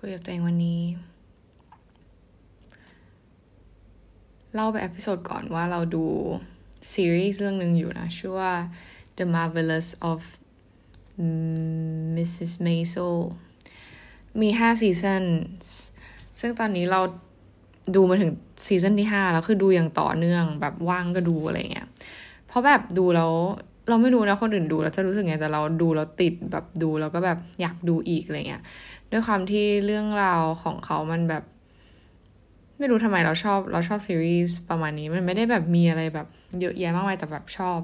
คุยกับตัวเองวันนี้ เล่าไป episode ก่อนว่าเราดูซีรีส์เรื่องหนึ่งอยู่นะ ชื่อว่า The Marvelous of Mrs. Maisel มีห้า season ซึ่งตอนนี้เราดูมาถึง season ที่ห้าแล้วคือดูอย่างต่อเนื่องแบบว่างก็ดูอะไรเงี้ย เพราะแบบดูแล้วเราไม่รู้นะคนอื่นดูแล้วจะรู้สึกไงแต่เราดูแล้วติดแบบดูแล้วก็แบบอยากดูอีกอะไรเงี้ย ด้วยความที่เรื่องราวของเขามันแบบ ไม่รู้ทำไมเราชอบ เราชอบซีรีส์ประมาณนี้มันไม่ได้แบบมีอะไรแบบเยอะแยะมากมายแต่แบบชอบ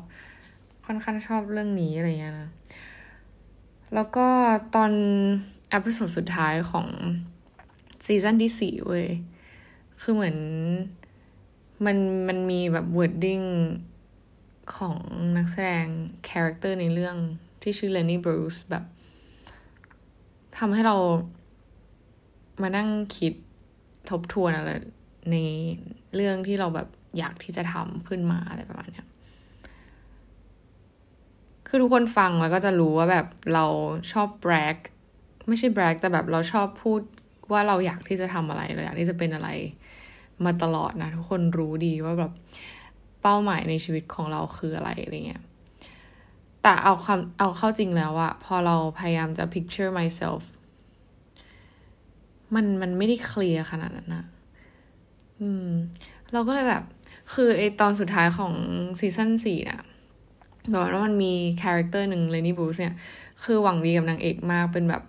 ค่อนข้างชอบเรื่องนี้อะไรเงี้ยนะ แล้วก็ตอน episode สุดท้ายของ season ที่สี่เว้ย คือเหมือนมันมันมีแบบ wording ของนักแสดงcharacter ในเรื่องที่ชื่อ Lenny Bruce แบบ ทำให้เรามานั่งคิดทบทวนอะไรในเรื่องที่เราแบบอยากที่จะทำขึ้นมาอะไรประมาณเนี้ยคือทุกคนฟังแล้วก็จะรู้ว่าแบบเราชอบ brag ไม่ใช่ brag แต่แบบเราชอบพูดว่าเราอยากที่จะทำอะไรเราอยากที่จะเป็นอะไรมาตลอดนะ ทุกคนรู้ดีว่าแบบเป้าหมายในชีวิตของเราคืออะไรอะไรเงี้ย แต่เอาคำเอาเข้าจริงแล้วอะพอเราพยายามจะ picture myself มันมันไม่ได้เคลียร์ขนาดนั้นนะอืม เราก็เลยแบบ คือไอตอนสุดท้ายของ season สี่น่ะบอกว่ามันมี character หนึ่ง Lenny Bruce เนี่ย คือหวังดีกับนางเอกมากเป็นแบบ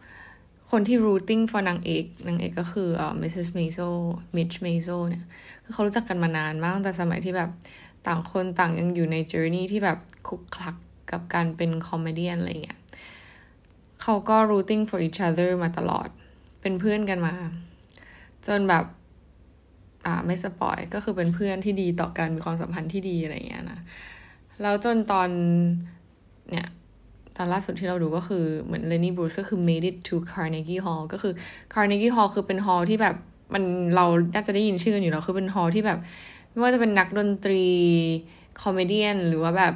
คนที่ rooting for นางเอกนางเอกก็คือเอ่อ Mrs. Maisel Midge Maisel เนี่ย คือเขารู้จักกันมานานมากแต่สมัยที่แบบต่างคนต่างยังอยู่ใน journey ที่แบบขลุกขลัก กับการเป็น comedy อะไรเงี้ยเขาก็ rooting for each other มาตลอด เป็นเพื่อนกันมา จนแบบ อ่าไม่ spoil ก็คือเป็นเพื่อนที่ดีต่อกันมีความสัมพันธ์ที่ดีอะไรเงี้ยนะแล้วจนตอนเนี่ยตอนล่าสุดที่เราดูก็คือเหมือน Lenny Bruce ก็คือ made it to Carnegie Hall ก็คือ Carnegie Hall คือเป็น hall ที่แบบมันเราน่าจะได้ยินชื่อกันอยู่แล้ว คือเป็น hall ที่แบบ ไม่ว่าจะเป็นนักดนตรี comedy หรือว่าแบบ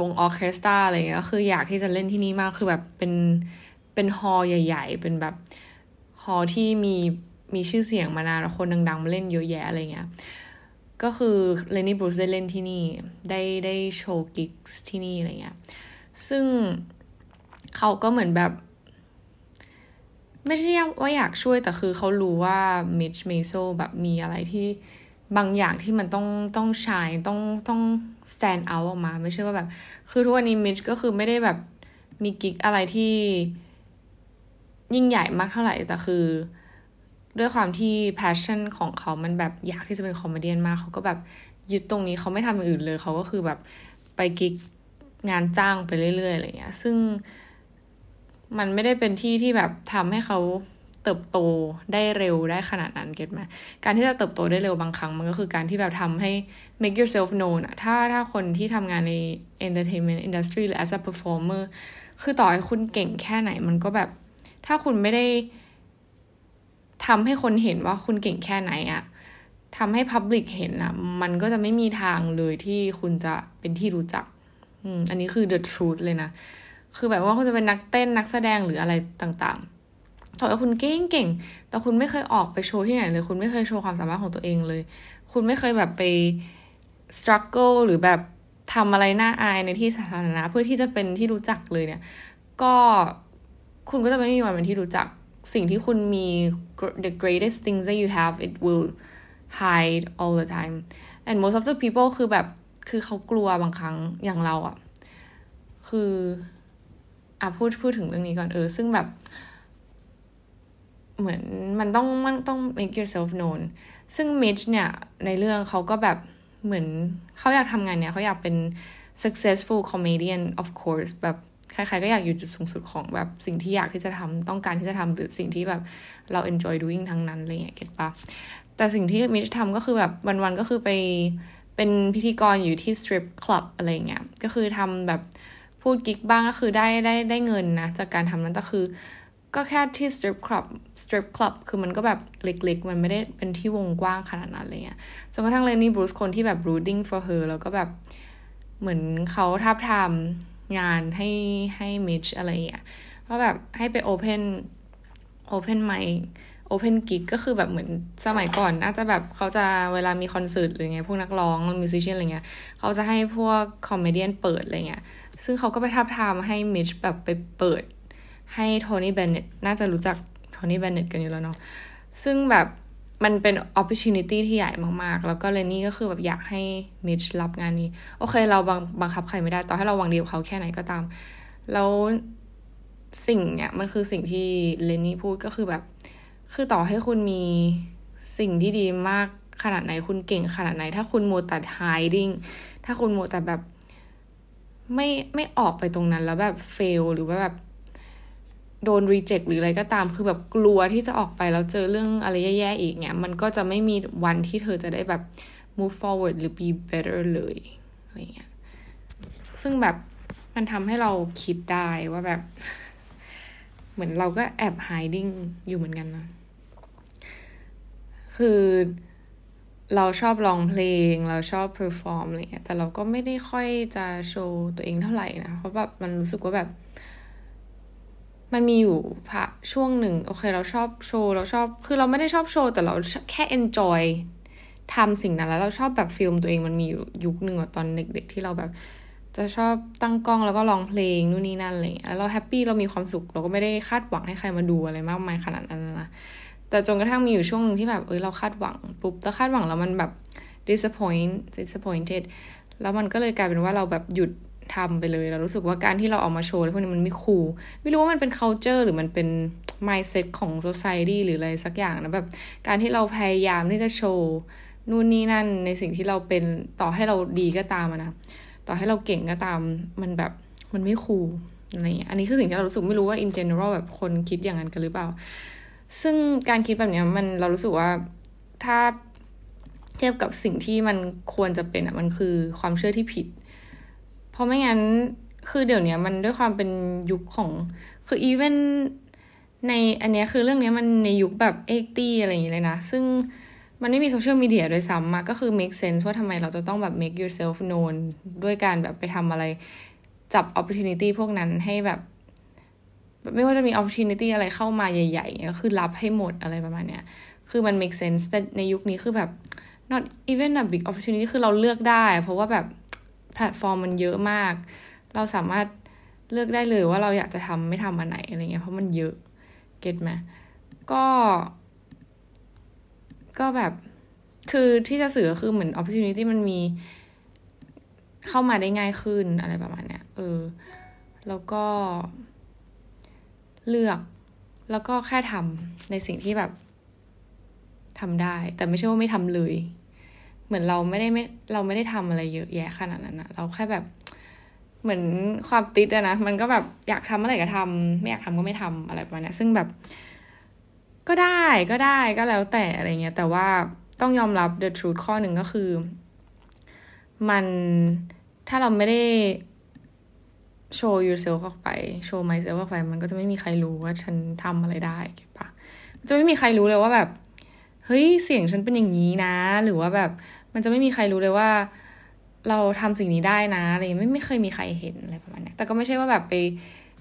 วงออเคสตราอะไรเงี้ยก็คืออยากที่จะเล่นที่นี่มากคือแบบเป็นเป็น hall ใหญ่ ๆ เป็นแบบ hall ที่มีมีชื่อเสียงมานานแล้วคนดังๆมาเล่นเยอะแยะอะไรเงี้ยก็คือ Lenny Bruce ได้เล่นที่นี่ได้ได้โชว์ gigs ที่นี่อะไรเงี้ยซึ่งเขาก็เหมือนแบบ ไม่ใช่ว่าอยากช่วยแต่คือเขารู้ว่า Midge Maisel แบบมีอะไรที่ บางอย่างที่มันต้องต้อง shine ต้องต้อง stand out ออกมา ไม่ใช่ว่าแบบ คือทุกวันนี้มิชก็คือไม่ได้แบบมี gig อะไรที่ยิ่งใหญ่มากเท่าไหร่แต่คือ ด้วยความที่ passion ของเขามันแบบอยากที่จะเป็น comedy มากเขาก็แบบยึดตรงนี้เขาไม่ทำอย่างอื่นเลย เขาก็คือแบบไปกิ๊กงานจ้างไปเรื่อยๆอะไรเงี้ย ซึ่งมันไม่ได้เป็นที่ที่แบบทำให้เขา เติบโตได้เร็วได้ขนาดนั้นเก็ตไหมการที่จะเติบโตได้เร็วบางครั้ง มันก็คือการที่แบบทำให้ make yourself known อะถ้าถ้าคนที่ทำงานใน entertainment industry หรือ as a performer คือต่อให้คุณเก่งแค่ไหนมันก็แบบ ถ้าคุณไม่ได้ทำให้คนเห็นว่าคุณเก่งแค่ไหนอะทำให้ public เห็นอะมันก็จะไม่มีทางเลยที่คุณจะเป็นที่รู้จักอืมอันนี้คือ the truth เลยนะ คือแบบว่าคุณจะเป็นนักเต้นนักแสดงหรืออะไรต่างๆ ต่อให้คุณเก่งเก่ง แต่คุณไม่เคยออกไปโชว์ที่ไหนเลย คุณไม่เคยโชว์ความสามารถของตัวเองเลย คุณไม่เคยแบบไป struggle หรือแบบทำอะไรน่าอายในที่สาธารณะเพื่อที่จะเป็นที่รู้จักเลยเนี่ย ก็คุณก็จะไม่มีวันเป็นที่รู้จัก สิ่งที่คุณมี the greatest things that you have it will hide all the time and most of the people คือแบบคือเขากลัวบางครั้งอย่างเราอะคืออะพูดพูดถึงเรื่องนี้ก่อนเออ ซึ่งแบบ เหมือนมันต้องมันต้อง make yourself known ซึ่งมิชเนี่ย ในเรื่องเขาก็แบบเหมือนเขาอยากทำงานเนี่ยเขาอยากเป็น successful comedian of course แบบใครๆก็อยากอยู่จุดสูงสุดของแบบสิ่งที่อยากที่จะทำต้องการที่จะทำหรือสิ่งที่แบบเรา enjoy doing ทั้งนั้นอะไรเงี้ยเก็ตปะแต่สิ่งที่มิชทำก็คือแบบวันๆก็คือไปเป็นพิธีกรอยู่ที่ strip club อะไรเงี้ยก็คือทำแบบพูดกิ๊กบ้างก็คือได้ได้ได้เงินนะจากการทำนั้นแต่คือ ก็แค่ที่ strip club strip club คือมันก็แบบเล็กๆ มันไม่ได้เป็นที่วงกว้างขนาดนั้นอะไรเงี้ยจนกระทั่ง Lenny Bruce คนที่แบบ rooting for her แล้วก็แบบเหมือนเขาทาบทามงานให้ให้มิชอะไรเงี้ยว่าแบบให้ไป open Open Mic Open Gig ก็คือแบบเหมือนสมัยก่อนน่าจะแบบเขาจะเวลามีคอนเสิร์ตหรือไงพวกนักร้อง musician อะไรเงี้ยเขาจะให้พวก comedy เปิดอะไรเงี้ยซึ่งเขาก็ไปทาบทามให้ Midge แบบไปเปิด ให้ Tony Bennett น่าจะรู้จักโทนี่เบนเน็ตกันอยู่แล้วเนาะซึ่งแบบมันเป็น opportunity ที่ใหญ่มากๆ แล้วก็เลนนี่ก็คือแบบอยากให้มิชรับงานนี้ โอเค เราบังบังคับใครไม่ได้ ต่อให้เราหวังดีกับเขาแค่ไหนก็ตาม แล้วสิ่งเนี้ยมันคือสิ่งที่เลนนี่พูดก็คือแบบ คือต่อให้คุณมีสิ่งที่ดีมากขนาดไหนคุณเก่งขนาดไหน ถ้าคุณโมแต่ hiding ถ้าคุณโมแต่แบบ ไม่ไม่ออกไปตรงนั้นแล้วแบบ fail หรือว่าแบบ โดนรีเจ็คหรืออะไรก็ตาม คือแบบกลัวที่จะออกไปแล้วเจอเรื่องอะไรแย่ๆอีกเนี่ย มันก็จะไม่มีวันที่เธอจะได้แบบ move forward หรือ be better เลยอะไรเงี้ย ซึ่งแบบมันทำให้เราคิดได้ว่าแบบ เหมือนเราก็แอบ hiding อยู่เหมือนกันนะ คือเราชอบร้องเพลง เราชอบ perform อะไรเงี้ย แต่เราก็ไม่ได้ค่อยจะโชว์ตัวเองเท่าไหร่นะ เพราะแบบมันรู้สึกว่าแบบ มันมีอยู่พะช่วงหนึ่งโอเค เราชอบโชว์เราชอบคือเราไม่ได้ชอบโชว์แต่เราแค่ enjoy ทำสิ่งนั้นแล้วเราชอบแบบฟิล์มตัวเองมันมีอยู่ยุคหนึ่งตอนเด็กๆที่เราแบบ จะชอบตั้งกล้องแล้วก็ร้องเพลงนู่นนี่นั่นอะไรเงี้ยแล้วเราแฮปปี้เรามีความสุขเราก็ไม่ได้คาดหวังให้ใครมาดูอะไรมากมายขนาดนั้นนะแต่จนกระทั่งมีอยู่ช่วงหนึ่งที่แบบเออเราคาดหวังปุ๊บแต่คาดหวังแล้วมันแบบ disappoint disappointed แล้วมันก็เลยกลายเป็นว่าเราแบบหยุด ทำไปเลยเรารู้สึกว่าการที่เราออกมาโชว์พวกนี้มันไม่คูลไม่รู้ว่ามันเป็น culture หรือมันเป็น mindset ของ society หรืออะไรสักอย่างนะแบบการที่เราพยายามที่จะโชว์นู่นนี่นั่นในสิ่งที่เราเป็นต่อให้เราดีก็ตามนะต่อให้เราเก่งก็ตามมันแบบมันไม่คูลอะไรเงี้ยอันนี้คือสิ่งที่เรารู้สึกไม่รู้ว่า in general แบบคนคิดอย่างนั้นกันหรือเปล่า ซึ่งการคิดแบบนี้มันเรารู้สึกว่าถ้าเทียบกับสิ่งที่มันควรจะเป็นอะมันคือความเชื่อที่ผิด เพราะไม่งั้นคือเดี๋ยวนี้มันด้วยความเป็นยุคของ คือ even ในอันนี้คือเรื่องนี้มันในยุคแบบ eighty อะไรอย่างเงี้ยเลยนะ ซึ่งมันไม่มีโซเชียลมีเดียด้วยซ้ำมาก็คือ make sense ว่าทำไมเราจะต้องแบบ make yourself known ด้วยการแบบไปทำอะไรจับ opportunity พวกนั้นให้แบบ ไม่ว่าจะมี opportunity อะไรเข้ามาใหญ่ๆก็คือรับให้หมดอะไรประมาณเนี้ย คือมัน make sense แต่ในยุคนี้คือแบบ not even a big opportunity คือเราเลือกได้ เพราะว่าแบบ แพลตฟอร์มมันเยอะมาก เราสามารถเลือกได้เลยว่าเราอยากจะทำไม่ทำอันไหนอะไรเงี้ยเพราะมันเยอะ get ไหมก็ ก็แบบคือที่จะสื่อคือเหมือน opportunity มันมีเข้ามาได้ง่ายขึ้นอะไรประมาณเนี้ยเออ แล้วก็เลือกแล้วก็แค่ทำในสิ่งที่แบบทำได้ แต่ไม่ใช่ว่าไม่ทำเลย เหมือนเราไม่ได้ไม่เราไม่ได้ทำอะไรเยอะแยะขนาดนั้นนะเราแค่แบบเหมือนความติดอะนะมันก็แบบอยากทำอะไรก็ทำไม่อยากทำก็ไม่ทำอะไรประมาณนี้ซึ่งแบบ ก็ได้ก็ได้ก็แล้วแต่อะไรเงี้ยแต่ว่าต้องยอมรับ the truth ข้อหนึ่งก็คือ มันถ้าเราไม่ได้โชว์ yourself ออกไปโชว์ myself ออกไป มันก็จะไม่มีใครรู้ว่าฉันทำอะไรได้เก็บปะจะไม่มีใครรู้เลยว่าแบบ เฮ้ย เสียงฉันเป็นอย่างนี้นะ หรือว่าแบบ มันจะไม่มีใครรู้เลยว่า เราทำสิ่งนี้ได้นะอะไรไม่ไม่เคยมีใครเห็นอะไรประมาณนี้แต่ก็ไม่ใช่ว่าแบบไป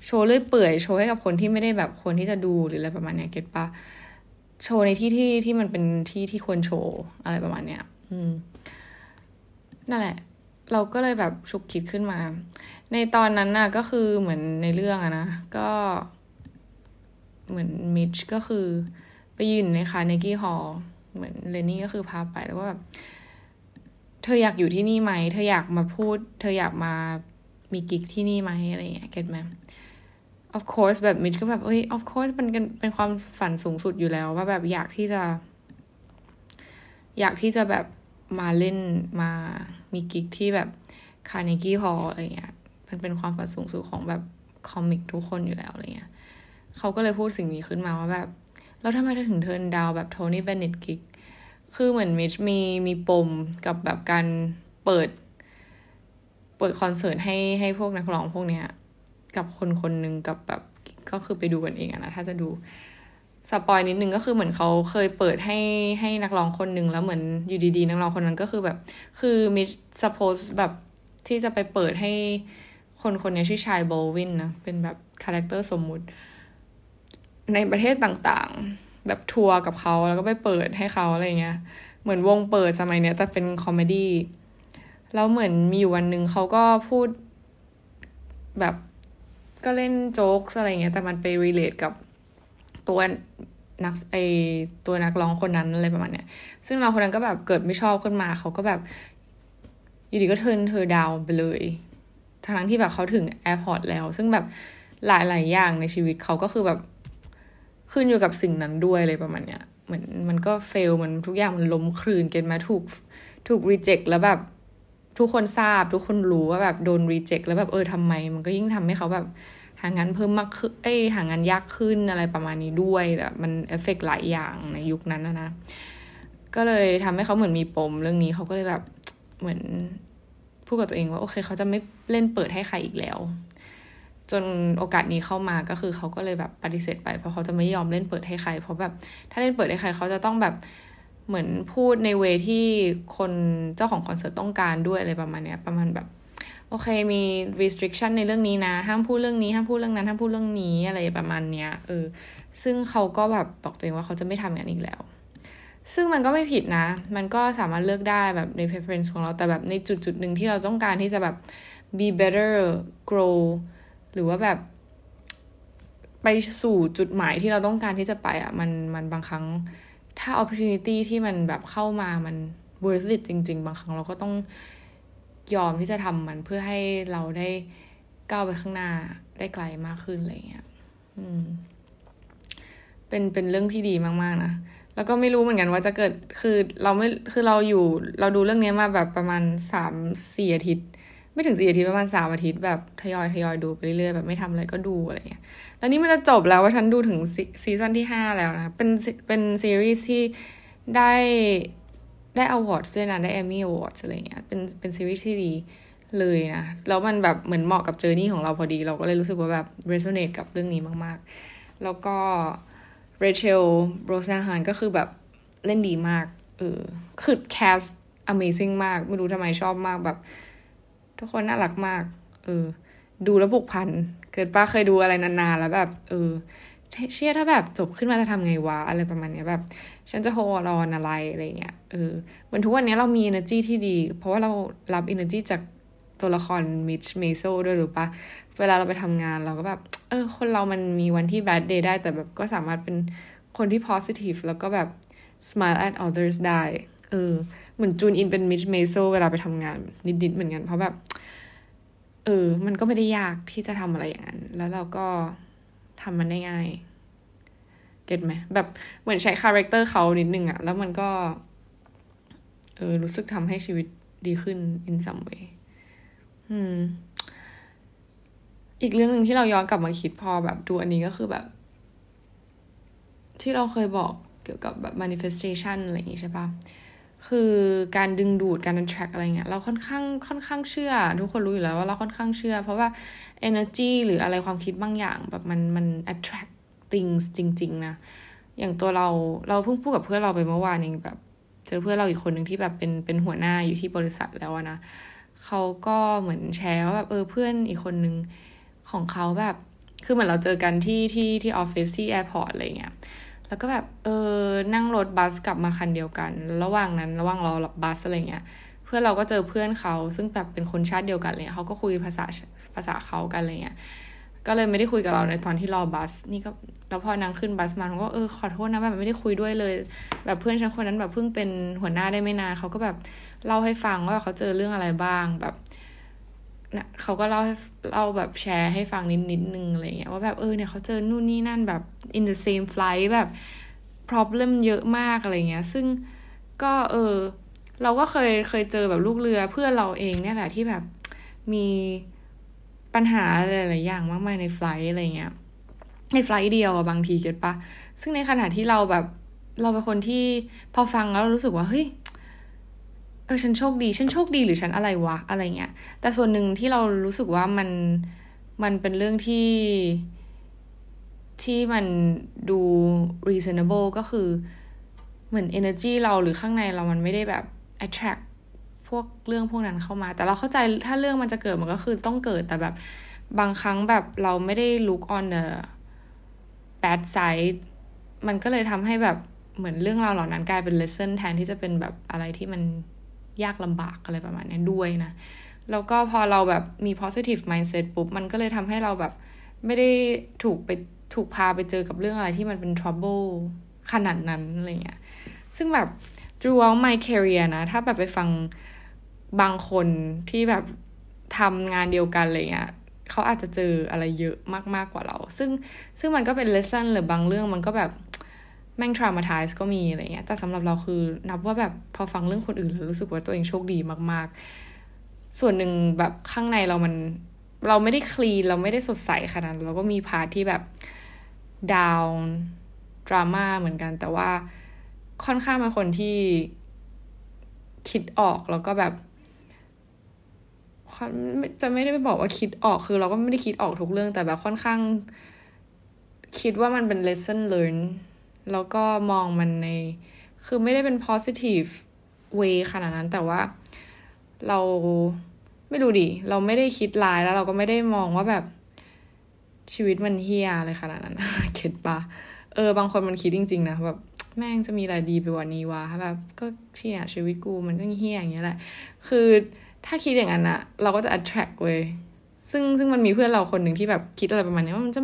โชว์เลื่อยเปื่อยโชว์ให้กับคนที่ไม่ได้แบบคนที่จะดูหรืออะไรประมาณนี้เก็ตปะโชว์ในที่ที่ที่มันเป็นที่ที่ควรโชว์อะไรประมาณเนี้ยอืมนั่นแหละ เราก็เลยแบบฉุกคิดขึ้นมา ในตอนนั้นน่ะก็คือเหมือนในเรื่องอะนะ ก็ เหมือนมิชก็คือ ไปยืนในคาเนกี้ฮอลเหมือนเลนนี่ก็คือพาไปแล้วก็แบบ เธออยากอยู่ที่นี่ไหม เธออยากมาพูด เธออยากมามีกิ๊กที่นี่ไหมอะไรอย่างเงี้ยเก็ตไหม of course แบบมิชก็แบบเอ้ย of course มันเป็นความฝันสูงสุดอยู่แล้ว ว่าแบบอยากที่จะ อยากที่จะแบบมาเล่นมามี gig ที่แบบ Carnegie Hall อะไรเงี้ยมันเป็นความฝันสูงสุดของแบบ comic ทุกคนอยู่แล้วอะไรเงี้ยเขาก็เลยพูดสิ่งนี้ขึ้นมาว่าแบบ แล้วทำไมเธอถึง turn down แบบ Tony Bennett gig คือเหมือนมิชมีมีปมกับแบบการเปิด เปิดคอนเสิร์ตให้ให้พวกนักร้องพวกเนี้ย กับคนคนหนึ่งกับแบบก็คือไปดูกันเองอะนะถ้าจะดู spoil นิดนึงก็คือเหมือนเขาเคยเปิดให้ให้นักร้องคนหนึ่งแล้วเหมือนอยู่ดีๆนักร้องคนนั้นก็คือแบบ คือ Midge suppose แบบที่จะไปเปิดให้คนคนนี้ชื่อ Shy Baldwin นะเป็นแบบ character สมมุติ ในประเทศต่างๆ แบบทัวร์กับเขาแล้วก็ไปเปิดให้เขาอะไรเงี้ย เหมือนวงเปิดสมัยเนี้ยแต่เป็น comedyแล้วเหมือนมีอยู่วันหนึ่งเขาก็พูดแบบก็เล่นโจ๊กอะไรเงี้ยแต่มันไป relate กับตัวนักไอตัวนักร้องคนนั้นอะไรประมาณเนี้ย ซึ่งเราคนนั้นก็แบบเกิดไม่ชอบขึ้นมา เขาก็แบบ อยู่ดีก็ turn เธอ down ไปเลย ทั้งที่แบบเขาถึง airport แล้ว ซึ่งแบบหลาย ๆ อย่างในชีวิตเขาก็คือแบบ ขึ้นอยู่กับสิ่งนั้นด้วยเลยประมาณเนี้ยเหมือนมันก็เฟลมือนทุกอย่างมันล้มคลืนเกณฑ์มาถูกถูกรีเจ็คแล้วแบบทุกคนทราบทุกคนรู้ว่าแบบโดนรีเจ็คแล้วแบบเออทำไม มันก็ยิ่งทำให้เขาแบบหางานเพิ่มมากขึ้น เอ้ยหางานยากขึ้นอะไรประมาณนี้ด้วยแบบมันเอฟเฟกหลายอย่างในยุคนั้นนะนะ ก็เลยทำให้เขาเหมือนมีปมเรื่องนี้เขาก็เลยแบบเหมือนพูดกับตัวเองว่าโอเคเขาจะไม่เล่นเปิดให้ใครอีกแล้ว จนโอกาสนี้เข้ามาก็คือเขาก็เลยแบบปฏิเสธไป เพราะเขาจะไม่ยอมเล่นเปิดให้ใคร เพราะแบบถ้าเล่นเปิดให้ใครเขาจะต้องแบบเหมือนพูดในเวที่คนเจ้าของคอนเสิร์ตต้องการด้วยอะไรประมาณเนี้ยประมาณแบบโอเคมี restriction ในเรื่องนี้นะ ห้ามพูดเรื่องนี้ห้ามพูดเรื่องนั้นห้ามพูดเรื่องนี้อะไรประมาณเนี้ยเออซึ่งเขาก็แบบบอกตัวเองว่าเขาจะไม่ทำอย่างนี้แล้ว ซึ่งมันก็ไม่ผิดนะ มันก็สามารถเลือกได้แบบใน preference ของเราแต่แบบในจุดจุดหนึ่งที่เราต้องการที่จะแบบ be better grow หรือว่าแบบ ไปสู่จุดหมายที่เราต้องการที่จะไปอะ่ะ มันมันบางครั้ง ถ้า opportunity ที่มันแบบเข้ามามัน worth it จริง ๆ บางครั้งเราก็ต้องยอมที่จะทำมันเพื่อให้เราได้ก้าวไปข้างหน้าได้ไกลมากขึ้นอะไรเงี้ยอืม เป็นเป็นเรื่องที่ดีมากๆนะแล้วก็ไม่รู้เหมือนกันว่าจะเกิดคือเราไม่คือเราอยู่ เราดูเรื่องนี้มาแบบประมาณสามสี่อาทิตย์ ไม่ถึงสี่อาทิตย์ประมาณสามอาทิตย์แบบทยอยทยอยดูไปเรื่อยๆแบบไม่ทำอะไรก็ดูอะไรเงี้ยแล้วนี่มันจะจบแล้วว่าฉันดูถึง season ที่ห้าแล้วนะเป็นเป็นซีรีส์ที่ได้ได้ award ด้วยนะได้ Emmy Award อะไรเงี้ยเป็นเป็นซีรีส์ที่ดีเลยนะแล้วมันแบบเหมือนเหมาะกับ journey ของเราพอดี เราก็เลยรู้สึกว่าแบบ resonate กับเรื่องนี้มากๆ แล้วก็ Rachel Brosnahan ก็คือแบบเล่นดีมากเออคือ cast amazing มาก ไม่รู้ทำไมชอบมากแบบ ทุกคนน่ารักมาก เออ ดูแล้วผูกพัน get ปะ เคยดูอะไรนานๆ แล้วแบบ เออ เชี่ยถ้าแบบจบขึ้นมาจะทำไงวะ อะไรประมาณนี้แบบ ฉันจะ hold on อะไรอะไรเงี้ย เออเหมือนทุกวันนี้เรามี energy ที่ดี เพราะว่าเรารับ energy จากตัวละคร Midge Maisel ด้วยหรือปะเวลาเราไปทำงานเราก็แบบ เออ คนเรามันมีวันที่ bad day ได้ แต่แบบก็สามารถเป็นคนที่ positive แล้วก็แบบ smile at others ได้ เออ เหมือนจูนอินเป็น Midge Maisel เวลาไปทำงานนิดๆเหมือนกัน เพราะแบบ เออ มันก็ไม่ได้ยากที่จะทำอะไรอย่างนั้น แล้วเราก็ทำมันได้ง่าย get ไหม แบบเหมือนใช้ character เขานิดนึงอะแล้วมันก็ เออ รู้สึกทำให้ชีวิตดีขึ้น in some way อืม อีกเรื่องหนึ่งที่เราย้อนกลับมาคิดพอแบบดูอันนี้ก็คือแบบ ที่เราเคยบอกเกี่ยวกับแบบ manifestation อะไรอย่างงี้ใช่ปะ คือการดึงดูดการ attract อะไรเงี้ยเราค่อนข้างค่อนข้างเชื่อ ทุกคนรู้อยู่แล้วว่าเราค่อนข้างเชื่อ เพราะว่า energy หรืออะไรความคิดบางอย่างแบบมันมัน attract things จริง ๆ นะ อย่างตัวเราเราเพิ่งพูดกับเพื่อนเราไปเมื่อวานเองแบบ เจอเพื่อนเราอีกคนหนึ่งที่แบบเป็นเป็นหัวหน้าอยู่ที่บริษัทแล้วนะเขาก็เหมือนแชร์ว่าแบบเออเพื่อนอีกคนนึงของเขาแบบ คือเหมือนเราเจอกันที่ที่ที่ออฟฟิศที่ airport อะไรเงี้ย แล้วก็แบบเออนั่งรถบัสกลับมาคันเดียวกัน ระหว่างนั้นระหว่างรอรับบัสอะไรเงี้ยเพื่อนเราก็เจอเพื่อนเขาซึ่งแบบเป็นคนชาติเดียวกันเลยเขาก็คุยภาษาภาษาเขากันอะไรเงี้ยก็เลยไม่ได้คุยกับเราในตอนที่รอบัส นี่ก็แล้วพอนางขึ้นบัสมาเขาก็เออขอโทษนะแบบไม่ได้คุยด้วยเลย แบบเพื่อนฉันคนนั้นแบบเพิ่งเป็นหัวหน้าได้ไม่นานเขาก็แบบเล่าให้ฟังว่าเขาเจอเรื่องอะไรบ้างแบบ นะเขาก็เล่าเล่าแบบแชร์ให้ฟังนิดนิดนึงอะไรเงี้ยว่าแบบเออเนี่ยเขาเจอนู่นนี่นั่นแบบ in the same flight แบบ problem เยอะมากอะไรเงี้ย ซึ่งก็เออ เราก็เคยเคยเจอแบบลูกเรือเพื่อนเราเองเนี่ยแหละที่แบบมีปัญหาหลายๆอย่างมากมายในไฟล์อะไรเงี้ย ในไฟล์เดียวอะบางทีเก็ตปะซึ่งในขณะที่เราแบบเราเป็นคนที่พอฟังแล้วรู้สึกว่าเฮ้ย ออฉันโชคดี ฉันโชคดีหรือฉันอะไรวะอะไรเงี้ย แต่ส่วนหนึ่งที่เรารู้สึกว่ามันมันเป็นเรื่องที่ที่มันดู reasonable ก็คือเหมือน energy เราหรือข้างในเรามันไม่ได้แบบ attract พวกเรื่องพวกนั้นเข้ามา แต่เราเข้าใจถ้าเรื่องมันจะเกิดมันก็คือต้องเกิดแต่แบบบางครั้งแบบเราไม่ได้ look on the bad side มันก็เลยทำให้แบบเหมือนเรื่องราวเหล่านั้นกลายเป็น lesson แทนที่จะเป็นแบบอะไรที่มัน ยากลำบากอะไรประมาณนี้ด้วยนะ แล้วก็พอเราแบบมี positive mindset ปุ๊บ มันก็เลยทำให้เราแบบไม่ได้ถูกไปถูกพาไปเจอกับเรื่องอะไรที่มันเป็น trouble ขนาดนั้นอะไรเงี้ย ซึ่งแบบ throughout my career นะ ถ้าแบบไปฟังบางคนที่แบบทำงานเดียวกันอะไรเงี้ยเขาอาจจะเจออะไรเยอะมากๆกว่าเรา ซึ่งซึ่งมันก็เป็น lesson หรือบางเรื่องมันก็แบบ แม่ง traumatize ก็มีอะไรเงี้ย แต่สำหรับเราคือนับว่าแบบพอฟังเรื่องคนอื่นแล้วรู้สึกว่าตัวเองโชคดีมาก ๆ ส่วนหนึ่งแบบข้างในเรามัน เราไม่ได้คลีนเราไม่ได้สดใสขนาดเราก็มีพาร์ทที่แบบดาวดราม่าเหมือนกัน แต่ว่าค่อนข้างเป็นคนที่คิดออกแล้วก็แบบจะไม่ได้ไปบอกว่าคิดออกคือ เราก็ไม่ได้คิดออกทุกเรื่องแต่แบบค่อนข้าง คิดว่ามันเป็น lesson learn แล้วก็มองมันใน คือไม่ได้เป็น positive way ขนาดนั้น แต่ว่าเราไม่รู้ดิ เราไม่ได้คิดลายแล้วเราก็ไม่ได้มองว่าแบบชีวิตมันเฮียอะไรขนาดนั้นเข็ดปะเออ บางคนมันคิดจริง ๆ นะแบบแม่งจะมีอะไรดีไปกว่านี้วะแบบก็เชี่ยชีวิตกูมันก็เฮียอย่างเงี้ยแหละ คือถ้าคิดอย่างนั้นอะเราก็จะ attract เว้ยซึ่งซึ่งมันมีเพื่อนเราคนหนึ่งที่แบบคิดอะไรประมาณนี้ว่ามันจะ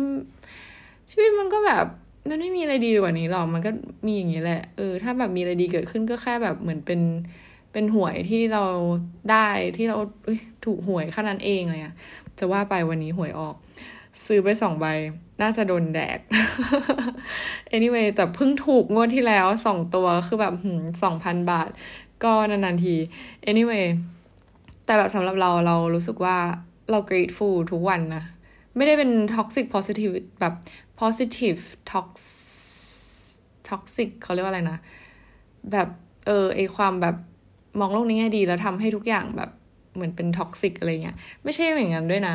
ชีวิตมันก็แบบ มันไม่มีอะไรดีกว่านี้หรอกมันก็มีอย่างนี้แหละเออถ้าแบบมีอะไรดีเกิดขึ้นก็แค่แบบเหมือนเป็นเป็นหวยที่เราได้ที่เราถูกหวยขนาดนั้นเองเลยอะจะว่าไปวันนี้หวยออก ซื้อไปสองใบ น่าจะโดนแดก anyway แต่เพิ่งถูกงวดที่แล้วสองตัวคือแบบสองพันบาท ก็นานๆที anyway แต่แบบสำหรับเราเรารู้สึกว่าเรา grateful ทุกวันนะ ไม่ได้เป็น toxic positive แบบ positive tox toxic เขาเรียกว่าอะไรนะ แบบเออไอความแบบมองโลกในแง่ดีแล้วทำให้ทุกอย่างแบบเหมือนเป็น toxic อะไรเงี้ย ไม่ใช่อย่างนั้นด้วยนะ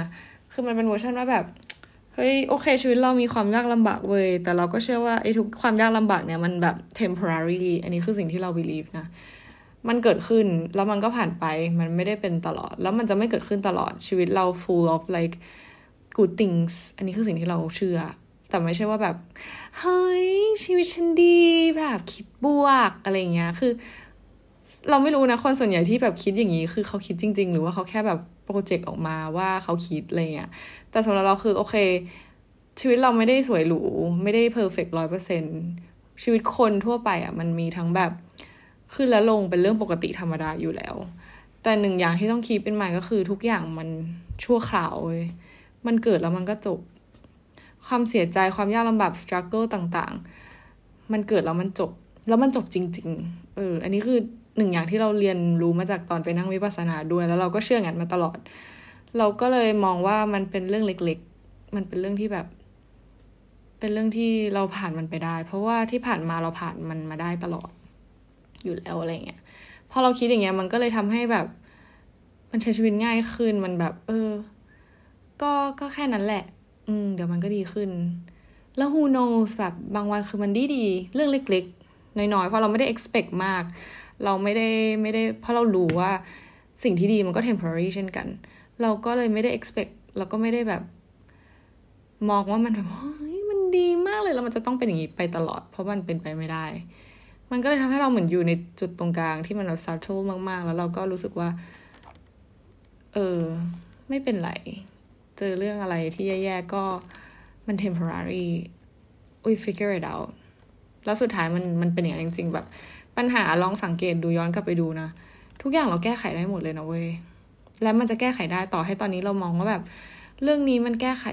คือมันเป็นเวอร์ชันว่าแบบ เฮ้ยโอเค ชีวิตเรามีความยากลำบากเว้ย แต่เราก็เชื่อว่าไอ้ทุกความยากลำบากเนี่ยมันแบบ temporary อันนี้คือสิ่งที่เรา believe นะ มันเกิดขึ้นแล้วมันก็ผ่านไป มันไม่ได้เป็นตลอด แล้วมันจะไม่เกิดขึ้นตลอดชีวิตเรา full of like good things อันนี้คือสิ่งที่เราเชื่อ แต่ไม่ใช่ว่าแบบ เฮ้ย ชีวิตฉันดีแบบคิดบวกอะไรเงี้ย คือ เราไม่รู้นะ คนส่วนใหญ่ที่แบบคิดอย่างนี้ คือเขาคิดจริง ๆ หรือว่าเขาแค่แบบโปรเจกต์ออกมาว่าเขาคิดอะไรเงี้ย แต่สำหรับเราคือโอเค ชีวิตเราไม่ได้สวยหรู ไม่ได้เพอร์เฟกต์ร้อยเปอร์เซ็นชีวิตคนทั่วไปอะมันมีทั้งแบบขึ้นและลงเป็นเรื่องปกติธรรมดาอยู่แล้ว แต่หนึ่งอย่างที่ต้องคิดเป็นหมายก็คือทุกอย่างมันชั่วคราวเว้ยมันเกิดแล้วมันก็จบ ความเสียใจความยากลำบากสครัลเกิลต่างๆ มันเกิดแล้วมันจบ แล้วมันจบจริง ๆ เออ อันนี้คือหนึ่งอย่างที่เราเรียนรู้มาจากตอนไปนั่งวิปัสสนาด้วย แล้วเราก็เชื่องั้นมาตลอด เราก็เลยมองว่ามันเป็นเรื่องเล็ก ๆ มันเป็นเรื่องที่แบบ เป็นเรื่องที่เราผ่านมันไปได้ เพราะว่าที่ผ่านมาเราผ่านมันมาได้ตลอดอยู่แล้วอะไรเงี้ย พอเราคิดอย่างเงี้ยมันก็เลยทำให้แบบ มันใช้ชีวิตง่ายขึ้น มันแบบ เออ ก็ ก็แค่นั้นแหละ อืม เดี๋ยวมันก็ดีขึ้น แล้ว who knows แบบบางวันคือมันดีดีเรื่องเล็กๆ น้อยๆ เพราะเราไม่ได้ expect มาก เราไม่ได้ไม่ได้ เพราะเรารู้ว่าสิ่งที่ดีมันก็ temporary เช่นกัน เราก็เลยไม่ได้ expect เราก็ไม่ได้แบบ มองว่ามันแบบเฮ้ยมันดีมากเลยแล้วมันจะต้องเป็นอย่างนี้ไปตลอด เพราะมันเป็นไปไม่ได้ มันก็เลยทำให้เราเหมือนอยู่ในจุดตรงกลางที่มันแบบ subtle มากๆ แล้วเราก็รู้สึกว่า เออ ไม่เป็นไร เจอเรื่องอะไรที่แย่ๆก็มัน temporary we figure it out แล้วสุดท้ายมันมันเป็นอย่างนั้นจริง ๆ แบบ ปัญหาลองสังเกตดูย้อนกลับไปดูนะ ทุกอย่างเราแก้ไขได้หมดเลยนะเว้ย และมันจะแก้ไขได้ต่อให้ตอนนี้เรามองว่าแบบ เรื่องนี้มันแก้ไข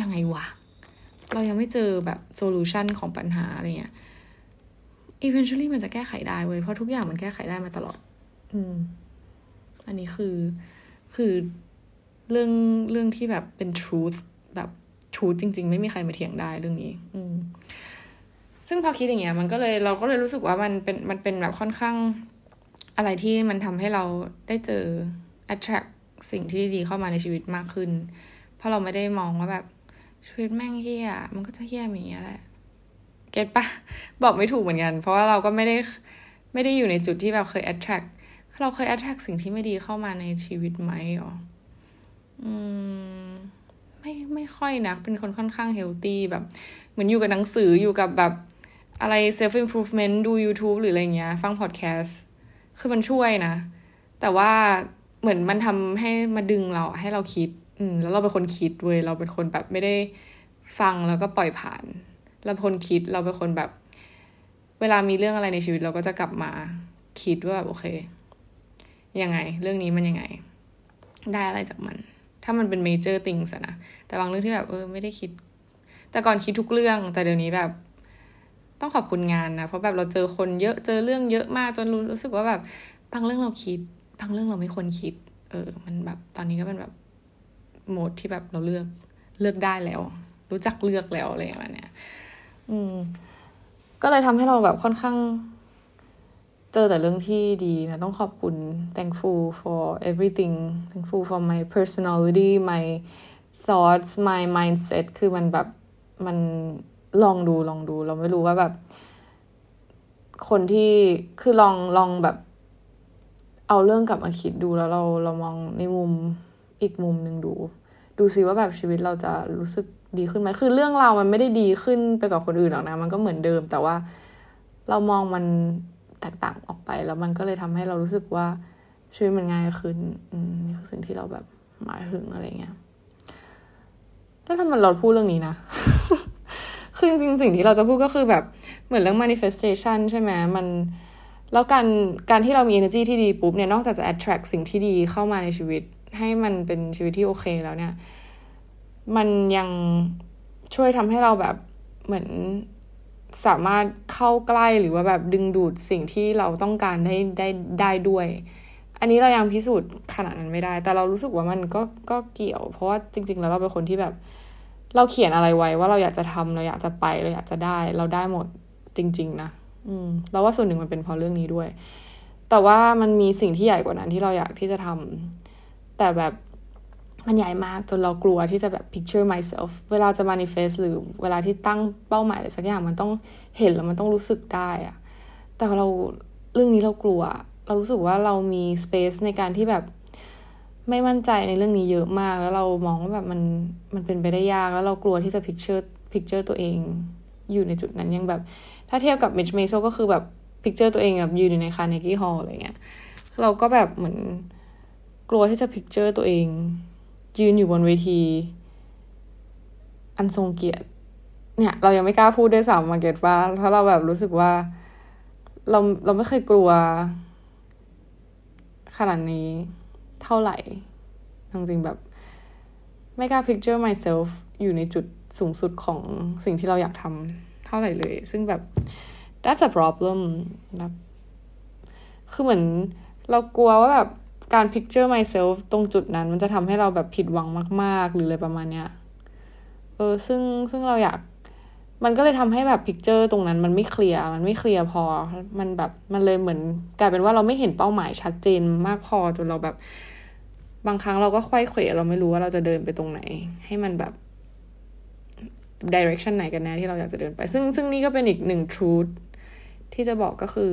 ยังไงวะ เรายังไม่เจอแบบ solution ของปัญหาอะไรเงี้ย eventually มันจะแก้ไขได้เว้ย เพราะทุกอย่างมันแก้ไขได้มาตลอด อืม อันนี้คือคือ เรื่องเรื่องที่แบบเป็น truth แบบ truth จริง ๆ ไม่มีใครมาเถียงได้เรื่องนี้ อืมซึ่งพอคิดอย่างเงี้ยมันก็เลยเราก็เลยรู้สึกว่ามันเป็นมันเป็นแบบค่อนข้างอะไรที่มันทำให้เราได้เจอ attract สิ่งที่ดีเข้ามาในชีวิตมากขึ้น เพราะเราไม่ได้มองว่าแบบชีวิตแม่งเฮียมันก็จะเฮียอย่างเงี้ยแหละเก็ตปะบอกไม่ถูกเหมือนกัน เพราะว่าเราก็ไม่ได้ไม่ได้อยู่ในจุดที่แบบเคย attract เราเคย attract สิ่งที่ไม่ดีเข้ามาในชีวิตไหมหรอ อืม ไม่ไม่ค่อยนะเป็นคนค่อนข้างเฮลตี้แบบ เหมือนอยู่กับหนังสืออยู่กับแบบอะไร self improvement ดู YouTube หรืออะไรเงี้ย ฟัง podcast คือมันช่วยนะ แต่ว่าเหมือนมันทำให้มาดึงเราให้เราคิด อืม แล้วเราเป็นคนคิดเว้ยเราเป็นคนแบบไม่ได้ฟังแล้วก็ปล่อยผ่าน เราเป็นคนคิดเราเป็นคนแบบ เวลามีเรื่องอะไรในชีวิตเราก็จะกลับมาคิดว่าแบบโอเค ยังไง เรื่องนี้มันยังไง ได้อะไรจากมัน ถ้ามันเป็นเมเจอร์ติงสนะแต่บางเรื่องที่แบบเออไม่ได้คิด แต่ก่อนคิดทุกเรื่อง แต่เดี๋ยวนี้แบบ ต้องขอบคุณงานนะเพราะแบบเราเจอคนเยอะเจอเรื่องเยอะมากจนรู้สึกว่าแบบบางเรื่องเราคิด บางเรื่องเราไม่ควรคิด เออ มันแบบตอนนี้ก็เป็นแบบโหมดที่แบบเราเลือกเลือกได้แล้ว รู้จักเลือกแล้วอะไรอย่างเงี้ยอืมก็เลยทำให้เราแบบค่อนข้าง เจอแต่เรื่องที่ดีนะ ต้องขอบคุณ thankful for everything thankful for my personality my thoughts my mindset คือมันแบบมันลองดูลองดู เราไม่รู้ว่าแบบ คนที่คือลองลองแบบ เอาเรื่องกลับมาคิดดูแล้วเราเรามองในมุมอีกมุมหนึ่งดู ดูซิว่าแบบชีวิตเราจะรู้สึกดีขึ้นไหมคือเรื่องเรามันไม่ได้ดีขึ้นไปกับคนอื่นหรอกนะ มันก็เหมือนเดิม แต่ว่าเรามองมัน แตกต่างออกไป แล้วมันก็เลยทำให้เรารู้สึกว่าชีวิตมันง่ายขึ้นนี่คือสิ่งที่เราแบบหมายถึงอะไรเงี้ยแล้วทำไมเราพูดเรื่องนี้นะ คือจริงๆสิ่งที่เราจะพูดก็คือแบบเหมือนเรื่อง manifestation ใช่ไหมมันแล้วการการที่เรามี energy ที่ดีปุ๊บเนี่ยนอกจากจะ attract สิ่งที่ดีเข้ามาในชีวิต ให้มันเป็นชีวิตที่โอเคแล้วเนี่ย มันยังช่วยทำให้เราแบบเหมือน สามารถเข้าใกล้หรือว่าแบบดึงดูดสิ่งที่เราต้องการได้ได้ได้ด้วย อันนี้เรายังพิสูจน์ขนาดนั้นไม่ได้ แต่เรารู้สึกว่ามันก็ก็เกี่ยว เพราะว่าจริง ๆ แล้วเราเป็นคนที่แบบ เราเขียนอะไรไว้ ว่าเราอยากจะทำเราอยากจะไปเราอยากจะได้ เราได้หมดจริง ๆ นะอืมเราว่าส่วนหนึ่งมันเป็นเพราะเรื่องนี้ด้วย แต่ว่ามันมีสิ่งที่ใหญ่กว่านั้นที่เราอยากที่จะทำแต่แบบ มันใหญ่มากจนเรากลัวที่จะแบบ picture myself เวลาจะ manifest หรือเวลาที่ตั้งเป้าหมายอะไรสักอย่างมันต้องเห็นแล้วมันต้องรู้สึกได้อะแต่เราเรื่องนี้เรากลัว เรารู้สึกว่าเรามี space ในการที่แบบไม่มั่นใจในเรื่องนี้เยอะมาก แล้วเรามองว่าแบบมันมันเป็นไปได้ยาก แล้วเรากลัวที่จะ picture picture ตัวเองอยู่ในจุดนั้นยังแบบ ถ้าเทียบกับ Midge Maisel ก็คือแบบ picture ตัวเองแบบยืนอยู่ใน Carnegie Hall อะไรเงี้ยเราก็แบบเหมือนกลัวที่จะ picture ตัวเอง ยืนอยู่บนเวที อันทรงเกียรติ เนี่ย เรายังไม่กล้าพูดด้วยซ้ำมาเก็ตว่าเพราะเราแบบรู้สึกว่า เราเราไม่เคยกลัว ขนาดนี้เท่าไหร่จริงๆแบบ ไม่กล้า picture myself อยู่ในจุดสูงสุดของสิ่งที่เราอยากทำเท่าไหร่เลย ซึ่งแบบ that's a problem แบบคือเหมือนเรากลัวว่าแบบ การ picture myself ตรงจุดนั้น มันจะทำให้เราแบบผิดหวังมาก ๆ หรืออะไรประมาณเนี้ย เออ ซึ่งซึ่งเราอยาก มันก็เลยทำให้แบบ picture ตรงนั้นมันไม่เคลียร์ มันไม่เคลียร์พอ มันแบบ มันเลยเหมือนกลายเป็นว่าเราไม่เห็นเป้าหมายชัดเจนมากพอจนเราแบบ บางครั้งเราก็ควยเขวเราไม่รู้ว่าเราจะเดินไปตรงไหน ให้มันแบบ direction ไหนกันแน่ที่เราอยากจะเดินไป ซึ่งซึ่งนี่ก็เป็นอีกหนึ่ง truth ที่จะบอกก็คือ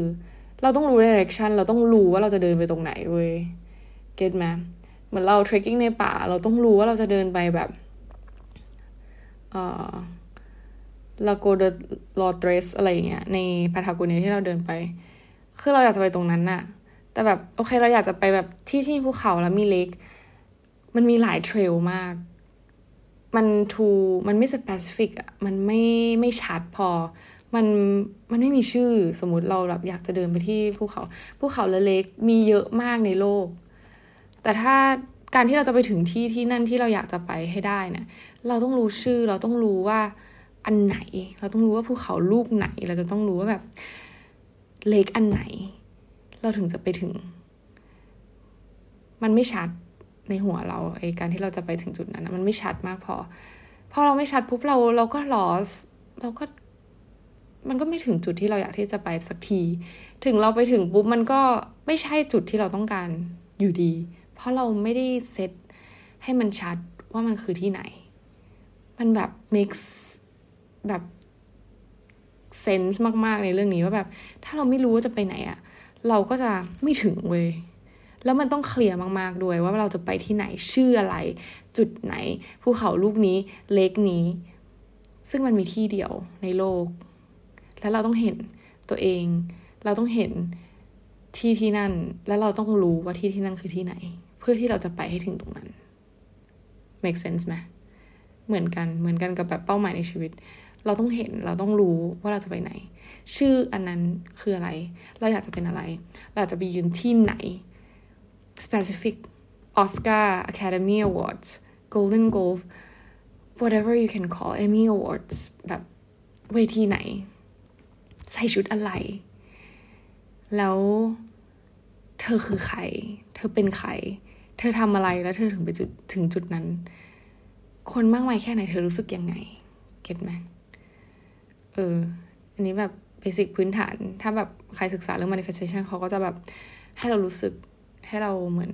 เราต้องรู้ direction เราต้องรู้ว่าเราจะเดินไปตรงไหนเว้ย เก็ตไหมเหมือนเราเทรคกิ้งในป่า เราต้องรู้ว่าเราจะเดินไปแบบเอ่อ Lago de los Tres อะไรอย่างเงี้ยในพาทาโกเนียที่เราเดินไป คือเราอยากจะไปตรงนั้นน่ะ แต่แบบโอเคเราอยากจะไปแบบที่ที่ภูเขาแล้วมี lake มันมีหลาย trail มาก มัน too มันไม่ specific อะ มันไม่ไม่ชัดพอ มันมันไม่มีชื่อสมมติเราแบบอยากจะเดินไปที่ภูเขาภูเขาและ lake มีเยอะมากในโลก แต่ถ้าการที่เราจะไปถึงที่ที่นั่นที่เราอยากจะไปให้ได้เนะี่ยเราต้องรู้ชื่อเราต้องรู้ว่าอันไหน เราต้องรู้ว่าภูเขาลูกไหน เราจะต้องรู้ว่าแบบเลกอันไหน เราถึงจะไปถึง มันไม่ชัดในหัวเราไอการที่เราจะไปถึงจุดนั้นนะมันไม่ชัดมากพอพอเราไม่ชัดปุ๊บเราเราก็ลอสเราก็ มันก็ไม่ถึงจุดที่เราอยากที่จะไปสักที ถึงเราไปถึงปุ๊บมันก็ไม่ใช่จุดที่เราต้องการอยู่ดี เพราะเราไม่ได้เซตให้มันชัดว่ามันคือที่ไหน มันแบบ mix แบบ sense มากๆในเรื่องนี้ว่าแบบ ถ้าเราไม่รู้ว่าจะไปไหนอะเราก็จะไม่ถึงเว้ยแล้วมันต้องเคลียร์มากๆด้วยว่าเราจะไปที่ไหนชื่ออะไร จุดไหนภูเขาลูกนี้เล็กนี้ ซึ่งมันมีที่เดียวในโลก แล้วเราต้องเห็นตัวเอง เราต้องเห็นที่ที่นั่น แล้วเราต้องรู้ว่าที่ที่นั่นคือที่ไหน พื่อที่เราจะไปให้ถึงตรงนั้น make sense ไหมเหมือนกันเหมือนกันกับแบบเป้าหมายในชีวิต เราต้องเห็นเราต้องรู้ว่าเราจะไปไหน ชื่ออันนั้นคืออะไร เราอยากจะเป็นอะไร เราจะไปยืนที่ไหน specific Oscar Academy Awards Golden Globe whatever you can call Emmy Awards แบบเวทีไหน ใส่ชุดอะไร แล้วเธอคือใคร เธอเป็นใคร เธอทำอะไรแล้วเธอถึงไปจุดถึงจุดนั้น คนมากมายแค่ไหนเธอรู้สึกยังไง เก็ตไหมเออ อันนี้แบบเบสิกพื้นฐาน ถ้าแบบใครศึกษาเรื่อง manifestation เขาก็จะแบบให้เรารู้สึกให้เราเหมือน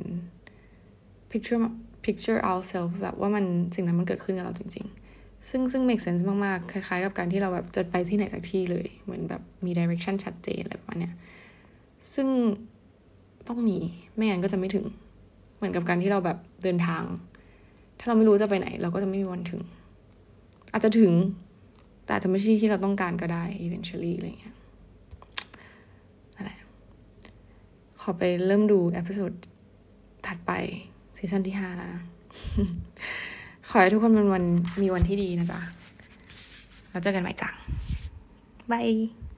picture picture ourselves แบบว่ามันสิ่งนั้นมันเกิดขึ้นกับเราจริง ๆ ซึ่งซึ่ง make sense มาก ๆ คล้าย ๆ กับการที่เราแบบจะไปที่ไหนสักที่เลย เหมือนแบบมี direction ชัดเจนอะไรประมาณเนี้ย ซึ่งต้องมี ไม่งั้นก็จะไม่ถึง มือนกับการที่เราแบบเดินทาง ถ้าเราไม่รู้จะไปไหน เราก็จะไม่มีวันถึง อาจจะถึง แต่อาจจะไม่ใช่ที่เราต้องการก็ได้ eventually อะไรเงี้ยนั่นแหละ ขอไปเริ่มดู episode ถัดไป season ที่ห้าแล้วนะ ขอให้ทุกคนเป็นวันมีวันที่ดีนะจ๊ะ แล้วเจอกันใหม่จ้ะ bye